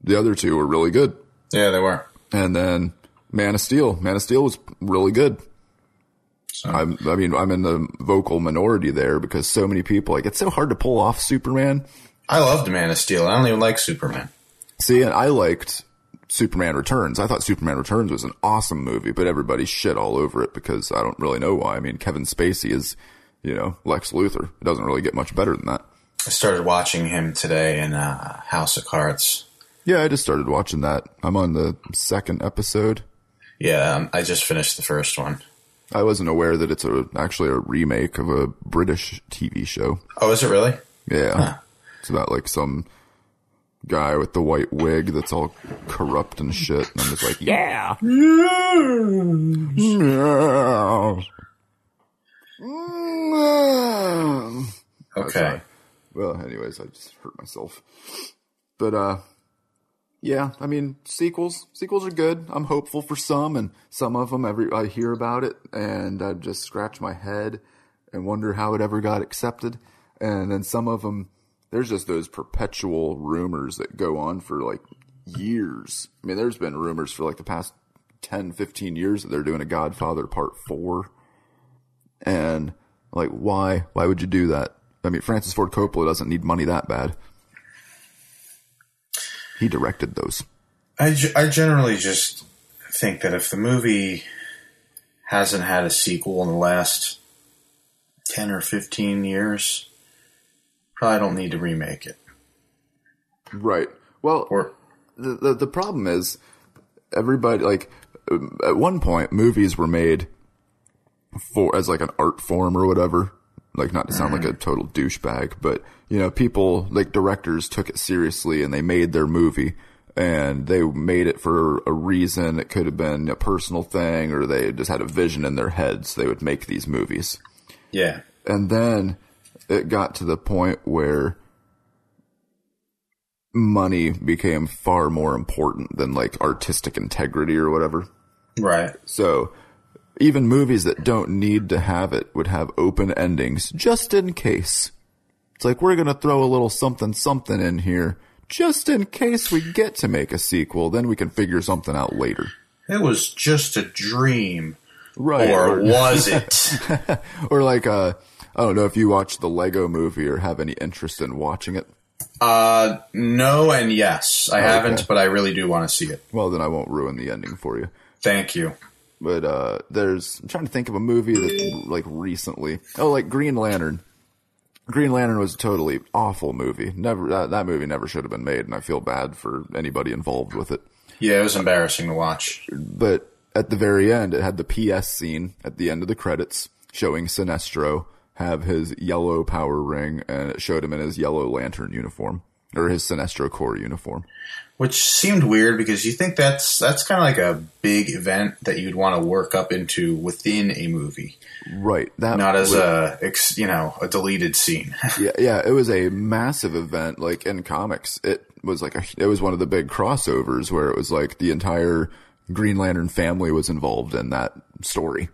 the other two were really good. yeah, they were. And then Man of Steel, Man of Steel was really good. So, I'm, I mean, I'm in the vocal minority there because so many people like it's so hard to pull off Superman. I loved Man of Steel. I don't even like Superman. See, and I liked Superman Returns. I thought Superman Returns was an awesome movie, but everybody shit all over it because I don't really know why. I mean, Kevin Spacey is, you know, Lex Luthor. It doesn't really get much better than that. I started watching him today in uh, House of Cards. Yeah, I just started watching that. I'm on the second episode. Yeah, um, I just finished the first one. I wasn't aware that it's a actually a remake of a British TV show. Oh, is it really? Yeah. It's about like some guy with the white wig that's all corrupt and shit. And I'm just like, yeah. Yeah. Okay. Well, anyways, I just hurt myself. But uh yeah, I mean, sequels, sequels are good. I'm hopeful for some and some of them every I hear about it and I just scratch my head and wonder how it ever got accepted. And then some of them there's just those perpetual rumors that go on for like years. I mean, there's been rumors for like the past 10, 15 years that they're doing a Godfather Part 4. And like, why? Why would you do that? I mean, Francis Ford Coppola doesn't need money that bad. He directed those. I, I generally just think that if the movie hasn't had a sequel in the last 10 or 15 years, probably don't need to remake it. Right. Well, Or the, the the problem is everybody like at one point movies were made for as like an art form or whatever like not to sound like a mm. total douchebag but you know people like directors took it seriously and they made their movie and they made it for a reason it could have been a personal thing or they just had a vision in their heads they would make these movies yeah. and then it got to the point where money became far more important than like artistic integrity or whatever. Right. So even movies that don't need to have it would have open endings just in case. It's like we're going to throw a little something something in here just in case we get to make a sequel, then we can figure something out later. It was just a dream. Right. Or was it? or like uh I don't know if you watched the Lego movie or have any interest in watching it. uh, no and yes. I haven't, but I really do want to see it. Well, then I won't ruin the ending for you. Thank you. But uh, there's I'm trying to think of a movie that like recently. Oh, like Green Lantern. Green Lantern was a totally awful movie. Never that, that movie never should have been made, and I feel bad for anybody involved with it. Yeah, it was embarrassing to watch. But at the very end, it had the PS scene at the end of the credits showing Sinestro have his yellow power ring, and it showed him in his yellow lantern uniform or his Sinestro Corps uniform. Which seemed weird because you think that's that's kind of like a big event that you'd want to work up into within a movie, Right. That not as was- a you know a deleted scene. yeah, yeah, it was a massive event. Like in comics, it was like a, it was one of the big crossovers where it was like the entire Green Lantern family was involved in that story,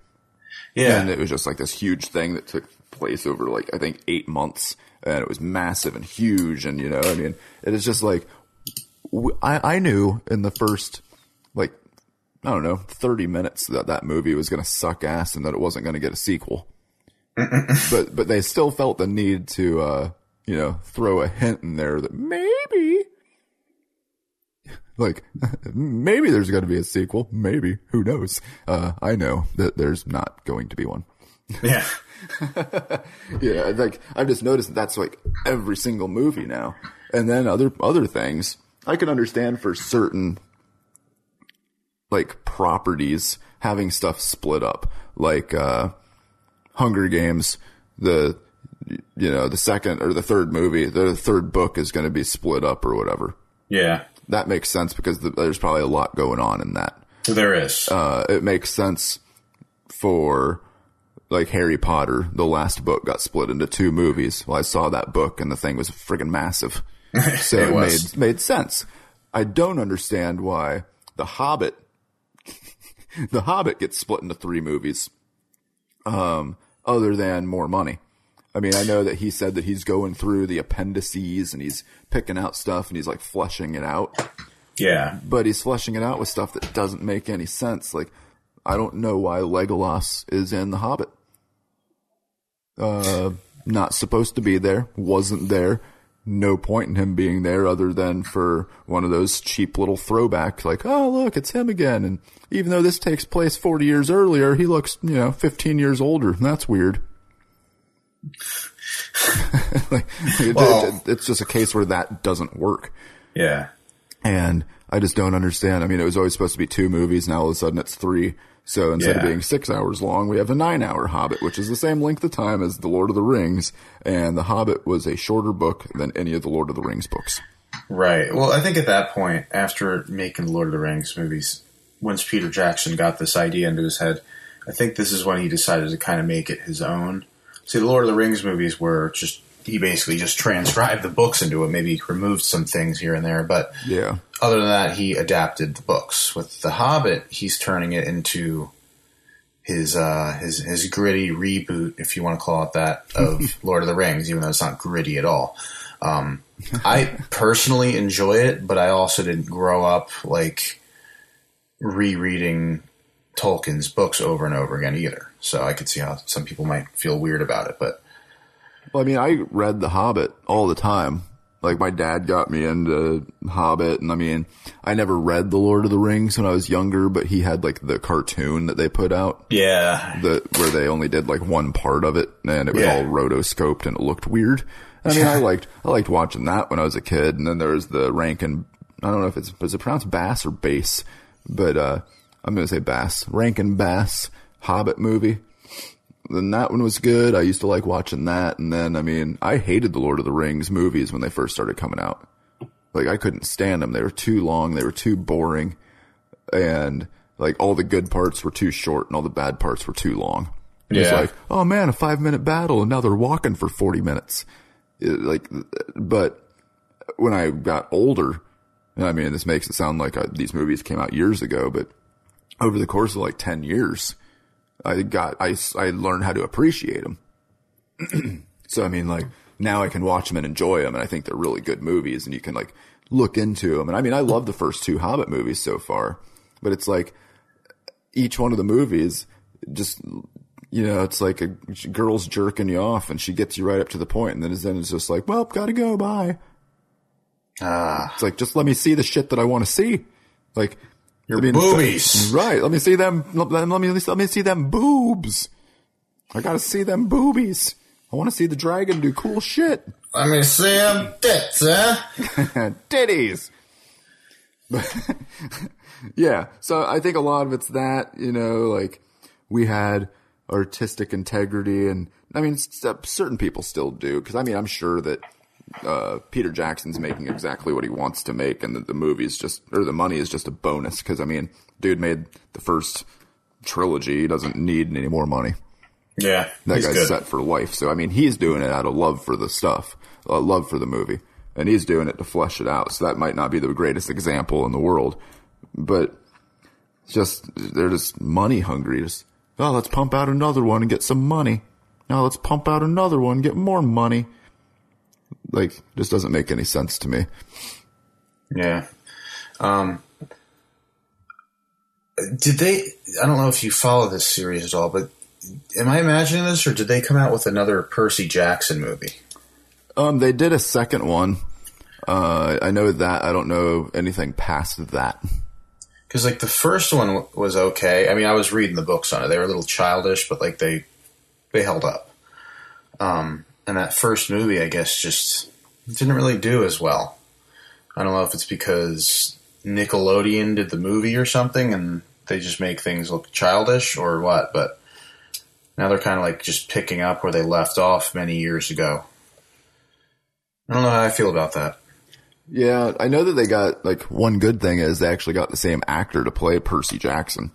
yeah, and it was just like this huge thing that took place over like I think eight months, and it was massive and huge. And you know, I mean, it is just like I, I knew in the first like I don't know thirty minutes that that movie was going to suck ass and that it wasn't going to get a sequel. But but they still felt the need to uh you know throw a hint in there that maybe like maybe there's going to be a sequel. Maybe. Who knows? Uh i know that there's not going to be one yeah, yeah like i've just noticed that that's like every single movie now. And then other other things i can understand for certain like properties having stuff split up. Like uh hunger games the you know the second or the third movie the third book is going to be split up or whatever. Yeah. that makes sense because th there's probably a lot going on in that. There is. uh, it makes sense for like Harry Potter. The last book got split into two movies. Well, I saw that book and the thing was friggin' massive, so It it, made made sense. I don't understand why the Hobbit, the Hobbit gets split into three movies. Um, other than more money. I mean, I know that he said that he's going through the appendices and he's picking out stuff and he's like fleshing it out yeah, but he's fleshing it out with stuff that doesn't make any sense. Like, I don't know why Legolas is in The Hobbit. Uh, not supposed to be there, wasn't there. No point in him being there other than for one of those cheap little throwbacks, like, oh, look, it's him again. And even though this takes place 40 years earlier, he looks, you know, 15 years older. That's weird. like, it- Well- it- it's just a case where that doesn't work yeah. and I just don't understand. I mean, it was always supposed to be two movies. Now all of a sudden it's three. So instead of being six hours long, we have a nine hour Hobbit, which is the same length of time as The Lord of the Rings. And The Hobbit was a shorter book than any of the Lord of the Rings books. Right. Well, I think at that point, after making the Lord of the Rings movies, once Peter Jackson got this idea into his head, I think this is when he decided to kind of make it his own. See, the Lord of the Rings movies were just he basically just transcribed the books into it, maybe removed some things here and there, but Yeah. other than that, he adapted the books. With The Hobbit, he's turning it into his uh, his his gritty reboot, if you want to call it that, of Lord of the Rings, even though it's not gritty at all. Um, I personally enjoy it, but I also didn't grow up like rereading Tolkien's books over and over again either. So I could see how some people might feel weird about it, but Well, I mean, I read The Hobbit all the time Like my dad got me into Hobbit, and I mean, I never read the Lord of the Rings when I was younger, but he had like the cartoon that they put out, Yeah. the where they only did like one part of it, and it was Yeah. all rotoscoped and it looked weird. I mean, I liked I liked watching that when I was a kid, and then there was the Rankin. I don't know if it's is it pronounced Bass or Bass, but uh, I'm gonna say Bass. Rankin Bass Hobbit movie. Then that one was good. I used to like watching that, and then I mean, I hated the Lord of the Rings movies when they first started coming out. Like I couldn't stand them. They were too long. They were too boring, and like all the good parts were too short, and all the bad parts were too long. And it's Yeah. like, oh man, a five minute battle, and now they're walking for forty minutes. It, like, but when I got older, and I mean, this makes it sound like I, these movies came out years ago, but over the course of like 10 years, I got, I, I learned how to appreciate them. so, I mean, like, now I can watch them and enjoy them, and I think they're really good movies, and you can like look into them. And I mean, I love the first two Hobbit movies so far, but it's like each one of the movies just you know, it's like a girl's jerking you off and she gets you right up to the point and then then it's just like, well, gotta go, bye. Ah. It's like, just let me see the shit that I want to see. Like, Your I mean, boobies. Right. Let me see them. Let me, let me see them boobs. I gotta see them boobies. I want to see the dragon do cool shit. Let me see them tits, huh? Eh? Titties. Yeah, so I think a lot of it's that, you know, like we had artistic integrity and I mean, certain people still do. Cause I mean, I'm sure that, uh, Peter Jackson's making exactly what he wants to make and that the movie's just, or the money is just a bonus. Cause I mean, dude made the first trilogy. He doesn't need any more money. Yeah. That he's guy's good. set for life. So I mean, he's doing it out of love for the stuff, uh, love for the movie, and he's doing it to flesh it out. So that might not be the greatest example in the world, but just they're just money hungry. Just oh, let's pump out another one and get some money. Now let's pump out another one, get more money. Like, just doesn't make any sense to me. Yeah. Um, did they? I don't know if you follow this series at all, but am I imagining this, or did they come out with another Percy Jackson movie? Um, they did a second one. Uh, I know that. I don't know anything past that. Because like the first one w- was okay. I mean, I was reading the books on it. They were a little childish, but like they they held up. Um, and that first movie, I guess, just didn't really do as well. I don't know if it's because Nickelodeon did the movie or something, and they just make things look childish or what. But now they're kind of like just picking up where they left off many years ago. I don't know how I feel about that. Yeah, I know that they got like one good thing is they actually got the same actor to play Percy Jackson,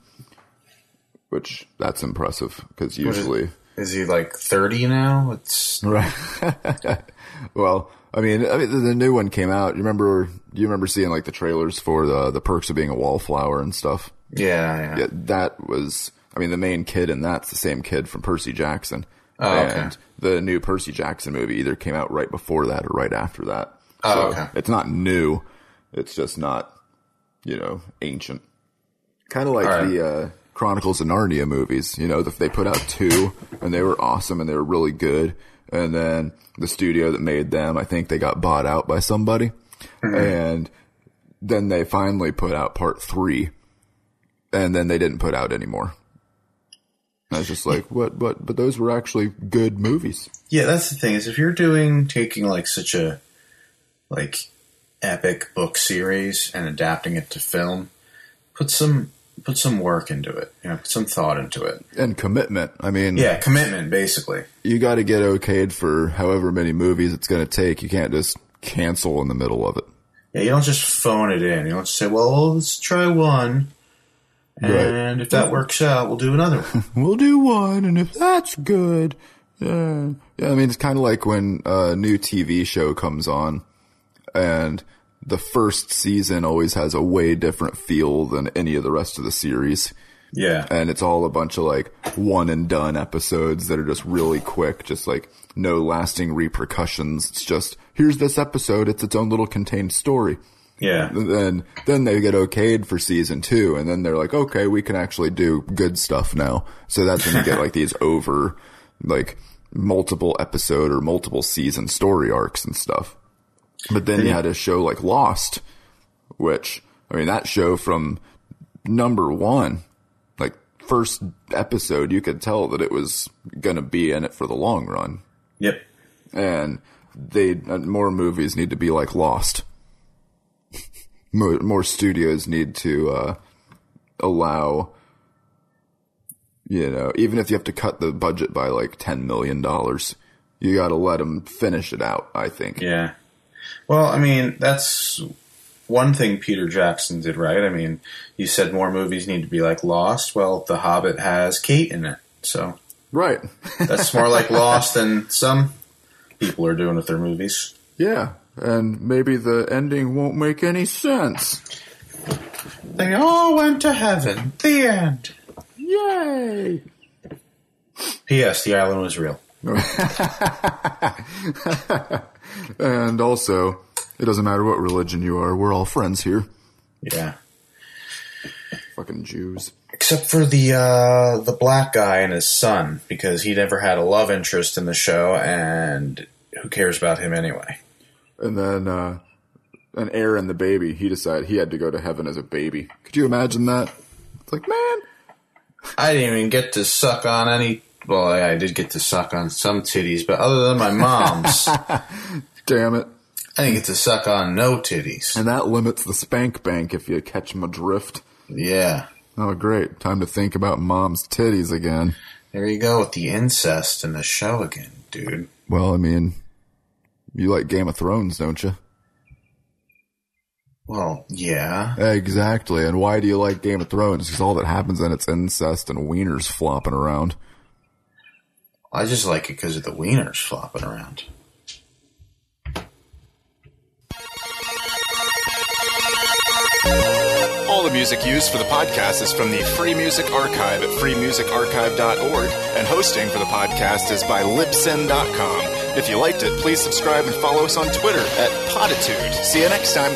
which that's impressive because usually, Is he like thirty now? It's right? well, I mean, I mean, the, the new one came out. You remember? You remember seeing like the trailers for the the perks of being a wallflower and stuff? yeah, yeah. Yeah, that was. I mean, the main kid in that's the same kid from Percy Jackson. Oh, okay. and the new Percy Jackson movie either came out right before that or right after that. Oh, okay. It's not new. It's just not, you know, ancient. Kind of like right. the uh, Chronicles of Narnia movies. You know, they put out two, and they were awesome, and they were really good. And then the studio that made them, I think they got bought out by somebody, Mm-hmm. and then they finally put out part three, and then they didn't put out anymore. I was just like, what? But but those were actually good movies. Yeah, that's the thing is if you're doing taking like such a like epic book series and adapting it to film, put some put some work into it. You know, put some thought into it. And commitment. I mean, Yeah, commitment basically. you got to get okayed for however many movies it's going to take. You can't just cancel in the middle of it. Yeah, you don't just phone it in. You don't say, "Well, let's try one." And if that works out, we'll do another one. We'll do one, and if that's good, yeah, yeah. I mean, it's kind of like when a new TV show comes on, and the first season always has a way different feel than any of the rest of the series. Yeah. and it's all a bunch of like one and done episodes that are just really quick, just like no lasting repercussions. It's just here's this episode, it's its own little contained story. Yeah. And then then they get okayed for season two, and then they're like, okay, we can actually do good stuff now. So that's when you get like these over like multiple episode or multiple season story arcs and stuff. But then you had a show like Lost, which I mean that show from number one, like first episode, you could tell that it was gonna be in it for the long run, Yep. and they uh, more movies need to be like Lost. more, more studios need to uh, allow, you know, even if you have to cut the budget by like ten million dollars, you got to let them finish it out. I think. Yeah. Well, I mean, that's one thing Peter Jackson did right. I mean, you said more movies need to be like Lost. Well, The Hobbit has Kate in it, so Right. that's more like Lost than some people are doing with their movies. yeah. And maybe the ending won't make any sense. They all went to heaven. The end. Yay! P.S. The island was real. And also, it doesn't matter what religion you are, we're all friends here. Yeah. Fucking Jews. Except for the uh, the black guy and his son, because he never had a love interest in the show, and who cares about him anyway? And then, uh, an heir and the baby, he decided he had to go to heaven as a baby. Could you imagine that? It's like, man, I didn't even get to suck on any. Well, I I did get to suck on some titties, but other than my mom's, damn it. I didn't get to suck on no titties. And that limits the spank bank if you catch them adrift. Yeah, Oh, great. Time to think about mom's titties again. there you go with the incest in the show again, dude. Well, I mean, you like Game of Thrones, don't you? Well, yeah, Exactly. And why do you like Game of Thrones? Because all that happens in it's incest and wieners flopping around. I just like it because of the wieners flopping around. All the music used for the podcast is from the Free Music Archive at freemusicarchive.org, and hosting for the podcast is by libsyn.com. If you liked it, please subscribe and follow us on Twitter at Potitude. See you next time.